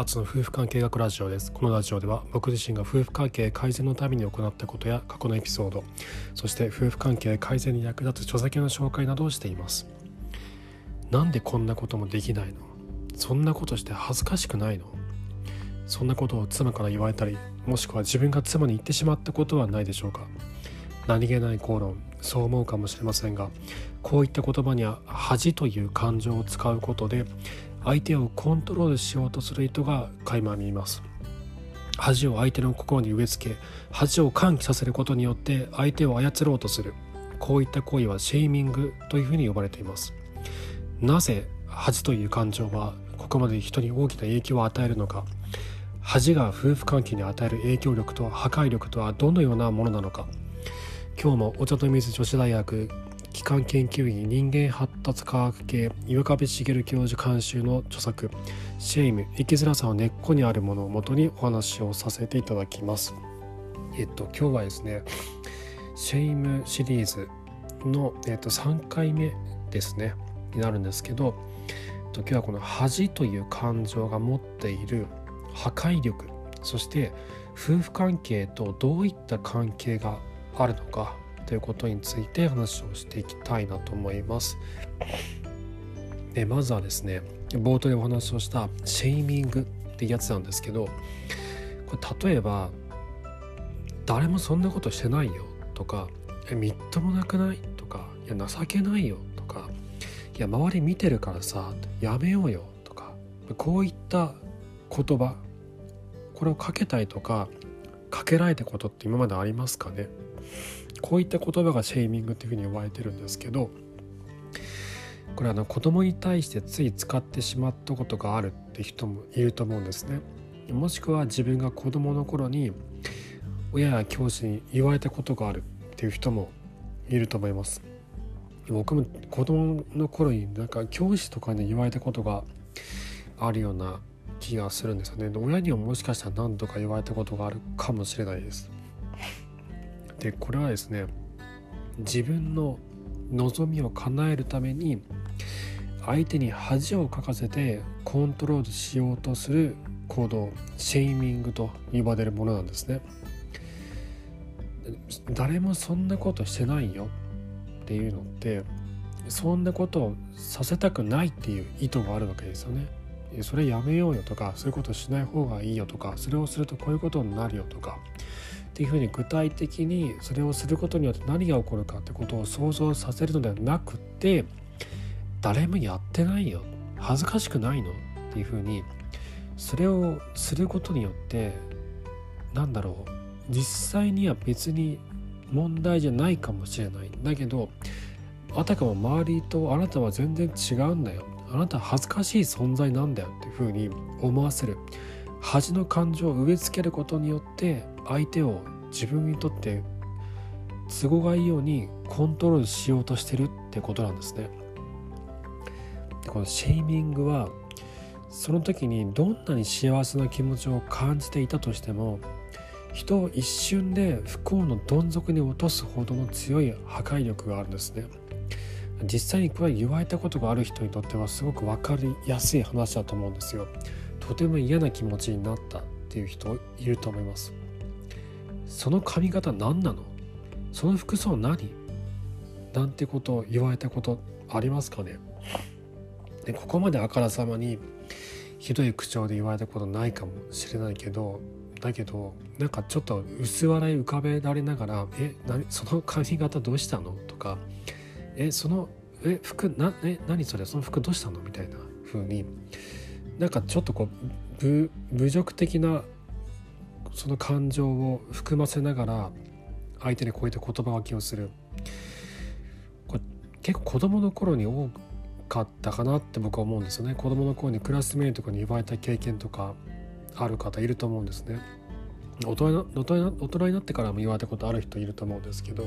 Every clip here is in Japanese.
アツの夫婦関係学ラジオです。このラジオでは僕自身が夫婦関係改善のために行ったことや過去のエピソードそして夫婦関係改善に役立つ書籍の紹介などをしています。なんでこんなこともできないの？そんなことして恥ずかしくないの？そんなことを妻から言われたりもしくは自分が妻に言ってしまったことはないでしょうか？何気ない口論そう思うかもしれませんがこういった言葉には恥という感情を使うことで相手をコントロールしようとする意図が垣間見えます。恥を相手の心に植え付け恥を喚起させることによって相手を操ろうとする。こういった行為はシェーミングというふうに呼ばれています。なぜ恥という感情はここまで人に大きな影響を与えるのか。恥が夫婦関係に与える影響力と破壊力とはどのようなものなのか。今日もお茶と水女子大学機関研究員人間発達科学系岩壁茂教授監修の著作「shame 生きづらさの根っこにあるもの」をもとにお話をさせていただきます。えっと今日はですね shame シリーズの、えっと、3回目ですねになるんですけどえっと今日はこの恥という感情が持っている破壊力そして夫婦関係とどういった関係があるのかということについて話をしていきたいなと思います。でまずはですね冒頭でお話をしたシェイミングってやつなんですけどこれ例えば「誰もそんなことしてないよ」とか「みっともなくない?」とか「いや情けないよ」とか「いや周り見てるからさやめようよ」とかこういった言葉これをかけたいとかかけられたことって今までありますかね？こういった言葉がシェーミングっていうふうに呼ばれてるんですけどこれあの子供に対してつい使ってしまったことがあるって人もいると思うんですね。もしくは自分が子供の頃に親や教師に言われたことがあるっていう人もいると思います。僕も子供の頃になんか教師とかに言われたことがあるような気がするんですよね。親にはもしかしたら何とか言われたことがあるかもしれないです。でこれはですね自分の望みを叶えるために相手に恥をかかせてコントロールしようとする行動シェイミングと呼ばれるものなんですね。誰もそんなことしてないよっていうのってそんなことをさせたくないっていう意図があるわけですよね。それやめようよとかそういうことしない方がいいよとかそれをするとこういうことになるよとかっていうふうに具体的にそれをすることによって何が起こるかってことを想像させるのではなくて誰もやってないよ。恥ずかしくないの。っていうふうにそれをすることによってなんだろう。実際には別に問題じゃないかもしれない。だけどあたかも周りとあなたは全然違うんだよ。あなた恥ずかしい存在なんだよ。っていうふうに思わせる。恥の感情を植え付けることによって相手を自分にとって都合がいいようにコントロールしようとしてるってことなんですね。でこのシェーミングはその時にどんなに幸せな気持ちを感じていたとしても人を一瞬で不幸のどん底に落とすほどの強い破壊力があるんですね。実際にこれ言われたことがある人にとってはすごく分かりやすい話だと思うんですよ。とても嫌な気持ちになったっていう人いると思います。その髪型何なの？その服装何？なんてことを言われたことありますかね？でここまであからさまにひどい口調で言われたことないかもしれないけどだけどなんかちょっと薄笑い浮かべられながら「え何その髪型どうしたの?」とか「えそのえ服なえ何それ？その服どうしたの?」みたいな風になんかちょっとこう侮辱的なその感情を含ませながら相手にこういった言葉書きをする。これ結構子供の頃に多かったかなって僕は思うんですよね。子供の頃にクラスメイトとかに言われた経験とかある方いると思うんですね。大人大人大人になってからも言われたことある人いると思うんですけど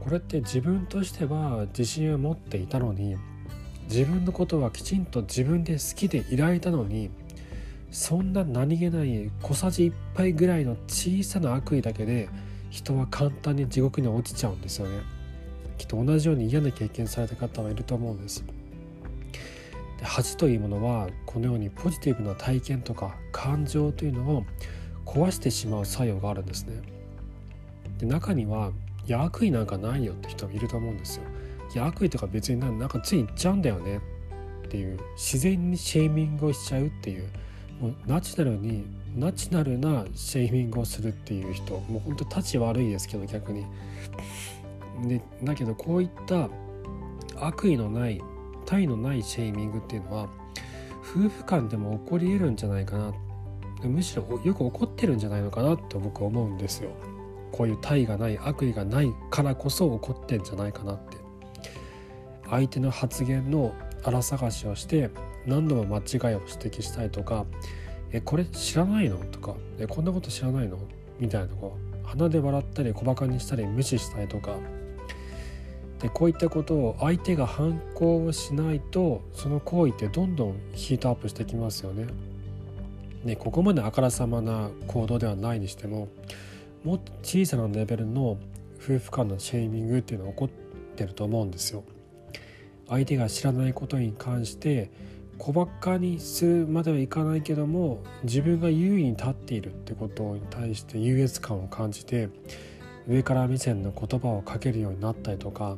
これって自分としては自信を持っていたのに自分のことはきちんと自分で好きでいられたのにそんな何気ない小さじ1杯ぐらいの小さな悪意だけで人は簡単に地獄に落ちちゃうんですよねきっと同じように嫌な経験された方はいると思うんですで恥というものはこのようにポジティブな体験とか感情というのを壊してしまう作用があるんですね。で中にはいや悪意なんかないよって人もいると思うんですよ。いや悪意とか別になんかつい言っちゃうんだよねっていう自然にシェーミングをしちゃうっていうもうナチュラルにナチュラルなシェーミングをするっていう人もうほんと立ち悪いですけど逆に。でだけどこういった悪意のない体のないシェーミングっていうのは夫婦間でも起こり得るんじゃないかなむしろよく起こってるんじゃないのかなと僕は思うんですよ。こういう体がない悪意がないからこそ起こってんじゃないかなって相手の発言の荒探しをして何度も間違いを指摘したりとか「えこれ知らないの?」とか「えこんなこと知らないの?」みたいなとこう鼻で笑ったり小バカにしたり無視したりとかでこういったことを相手が反抗をしないとその行為ってどんどんヒートアップしてきますよね。でここまであからさまな行動ではないにしてももっと小さなレベルの夫婦間のシェーミングっていうのは起こってると思うんですよ。相手が知らないことに関して小ばっかにするまではいかないけども自分が優位に立っているってことに対して優越感を感じて上から目線の言葉をかけるようになったりとか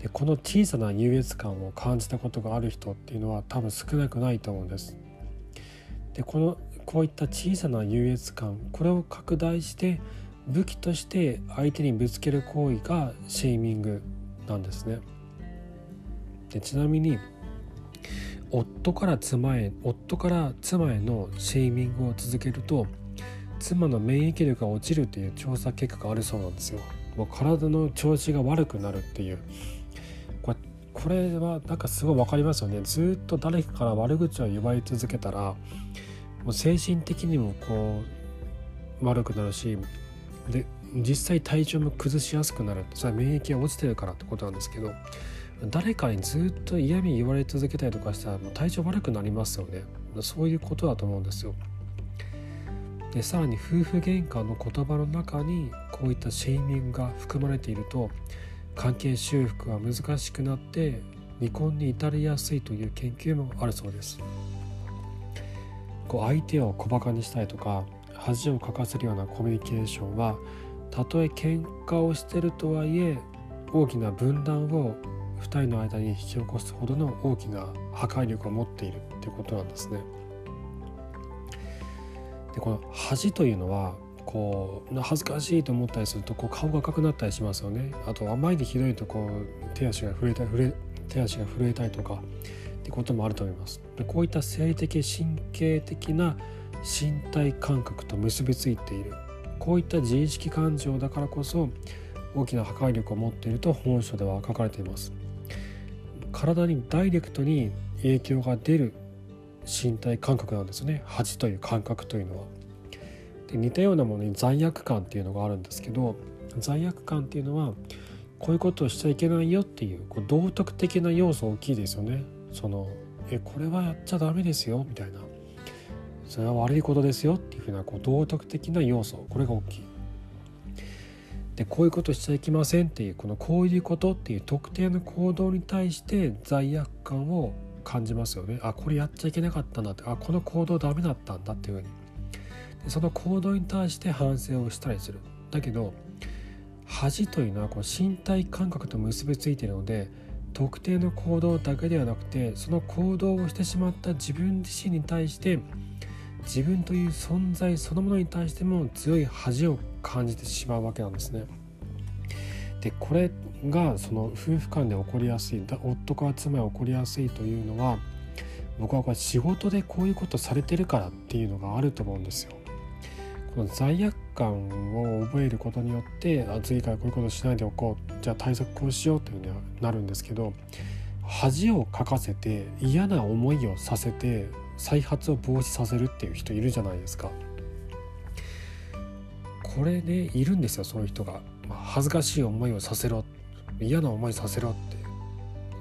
でこの小さな優越感を感じたことがある人っていうのは多分少なくないと思うんです。でこのこういった小さな優越感これを拡大して武器として相手にぶつける行為がシェーミングなんですね。でちなみに夫から妻へ夫から妻へのシェーミングを続けると妻の免疫力が落ちるという調査結果があるそうなんですよ。もう体の調子が悪くなるっていう。これこれはなんかすごい分かりますよね。ずっと誰かから悪口を言われ続けたらもう精神的にもこう悪くなるしで実際体調も崩しやすくなる。それは免疫が落ちてるからってことなんですけど誰かにずっと嫌味言われ続けたりとかしたらもう体調悪くなりますよね。そういうことだと思うんですよ。でさらに夫婦喧嘩の言葉の中にこういったシェーミングが含まれていると関係修復が難しくなって離婚に至りやすいという研究もあるそうです。こう相手を小バカにしたりとか恥をかかせるようなコミュニケーションはたとえ喧嘩をしてるとはいえ大きな分断を2人の間に引き起こすほどの大きな破壊力を持っているっていうことなんですね。でこの恥というのはこう恥ずかしいと思ったりするとこう顔が赤くなったりしますよね。あとあまりにひどいとこう手足が震えたり手足が震えたりとかってこともあると思います。でこういった生理的神経的な身体感覚と結びついているこういった自意識感情だからこそ大きな破壊力を持っていると本書では書かれています体にダイレクトに影響が出る身体感覚なんですね。恥という感覚というのは。で似たようなものに罪悪感っていうのがあるんですけど罪悪感っていうのはこういうことをしちゃいけないよっていうこう道徳的な要素大きいですよね。そのえこれはやっちゃダメですよみたいな。それは悪いことですよっていうふうなこう道徳的な要素これが大きい。でこういうことしちゃいけませんっていうこのこういうことっていう特定の行動に対して罪悪感を感じますよね。あこれやっちゃいけなかったんだってあこの行動ダメだったんだっていうふうに。でその行動に対して反省をしたりする。だけど恥というのはこう身体感覚と結びついているので特定の行動だけではなくてその行動をしてしまった自分自身に対して自分という存在そのものに対しても強い恥を感じてしまうわけなんですね。でこれがその夫婦間で起こりやすい夫から妻へ起こりやすいというのは僕はこれ仕事でこういうことされてるからっていうのがあると思うんですよ。この罪悪感を覚えることによってあ次からこういうことしないでおこうじゃあ対策こうしようというにはなるんですけど恥をかかせて嫌な思いをさせて再発を防止させるっていう人いるじゃないですか。これねいるんですよそういう人が、まあ、恥ずかしい思いをさせろ嫌な思いさせろっ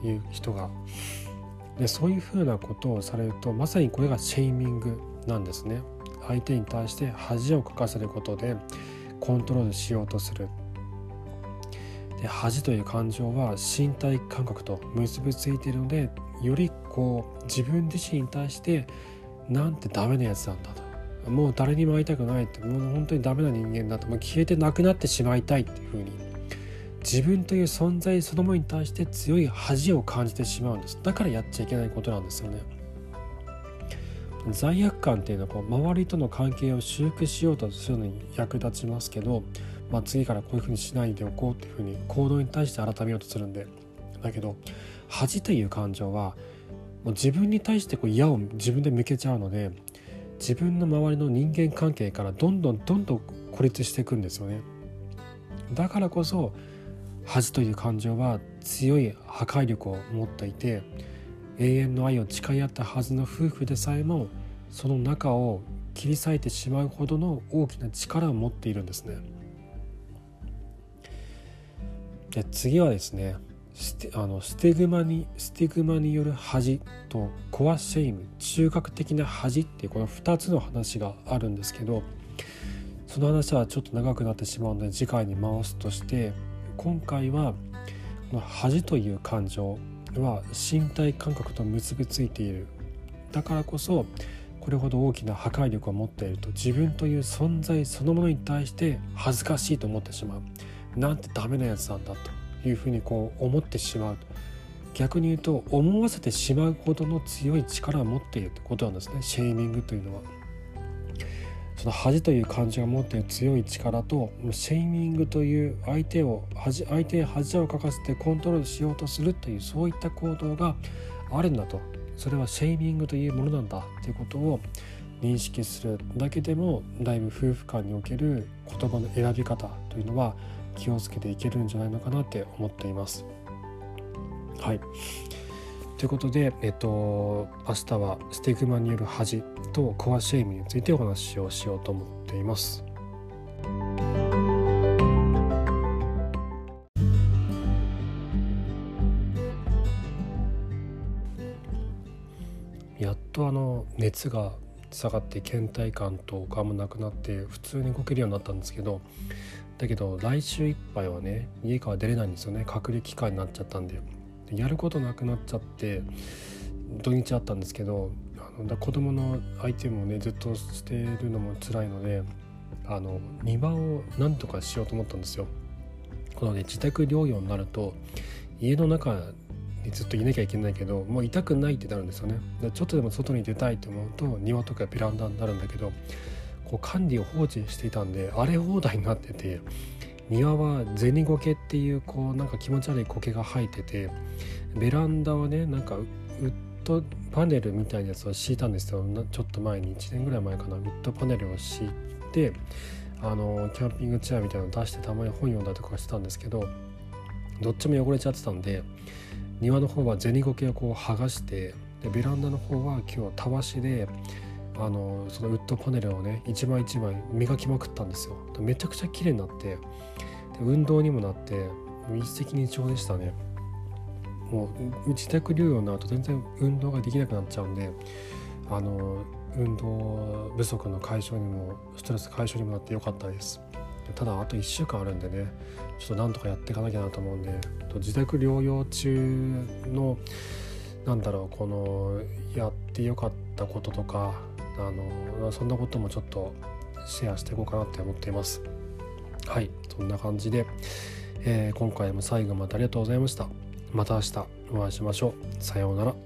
ていう人がでそういうふうなことをされるとまさにこれがシェーミングなんですね。相手に対して恥をかかせることでコントロールしようとするで恥という感情は身体感覚と結びついているのでよりこう自分自身に対してなんてダメなやつなんだと。もう誰にも会いたくないってもう本当にダメな人間だと。もう消えてなくなってしまいたいっていうふうに。自分という存在そのものに対して強い恥を感じてしまうんです。だからやっちゃいけないことなんですよね。罪悪感っていうのはこう周りとの関係を修復しようとするのに役立ちますけど、まあ、次からこういうふうにしないでおこうっていうふうに行動に対して改めようとするんで。だけど恥という感情はもう自分に対してこう矢を自分で向けちゃうので自分の周りの人間関係からどんどんどんどん孤立していくんですよねだからこそ恥という感情は強い破壊力を持っていて永遠の愛を誓い合ったはずの夫婦でさえもその仲を切り裂いてしまうほどの大きな力を持っているんですね。で次はですねステあのスティグマにスティグマによる恥と core shame 中核的な恥っていうこの2つの話があるんですけどその話はちょっと長くなってしまうので次回に回すとして今回はこの恥という感情は身体感覚と結びついている。だからこそこれほど大きな破壊力を持っていると自分という存在そのものに対して恥ずかしいと思ってしまう。なんてダメなやつなんだと。いうふうにこう思ってしまう。逆に言うと思わせてしまうほどの強い力を持っているということなんですね。シェーミングというのは。その恥という感情が持っている強い力とシェーミングという相手を恥相手に恥をかかせてコントロールしようとするというそういった行動があるんだと。それはシェーミングというものなんだということを認識するだけでもだいぶ夫婦間における言葉の選び方というのは気をつけていけるんじゃないのかなって思っています。はいということで、えっと、明日はステグマによる恥とコアシェイムについてお話をしようと思っています。やっとあの熱が下がって倦怠感とかもなくなって普通に動けるようになったんですけどだけど来週いっぱいはね家から出れないんですよね隔離期間になっちゃったんでやることなくなっちゃって土日あったんですけどあの子供の相手もねずっとしてるのも辛いのであの庭をなんとかしようと思ったんですよ。このね自宅療養になると家の中ずっといなきゃいけないけどもう痛くないってなるんですよね。ちょっとでも外に出たいと思うと庭とかベランダになるんだけどこう管理を放置していたんで荒れ放題になってて庭は銭苔っていうこうなんか気持ち悪い苔が生えててベランダはねなんかウッドパネルみたいなやつを敷いたんですよちょっと前に1年ぐらい前かなウッドパネルを敷いてあのキャンピングチェアみたいなの出してたまに本読んだりとかしてたんですけどどっちも汚れちゃってたんで庭の方は銭苔をこう剥がしてでベランダの方は今日たわしであのそのウッドパネルをね一枚一枚磨きまくったんですよ。めちゃくちゃ綺麗になってで運動にもなって一石二鳥でしたね。もう自宅療養の後全然運動ができなくなっちゃうんであの運動不足の解消にもストレス解消にもなってよかったです。ただあと1週間あるんでねちょっとなんとかやっていかなきゃなと思うんで自宅療養中のなんだろうこのやってよかったこととかあのそんなこともちょっとシェアしていこうかなって思っています。はいそんな感じで、えー、今回も最後までありがとうございました。また明日お会いしましょう。さようなら。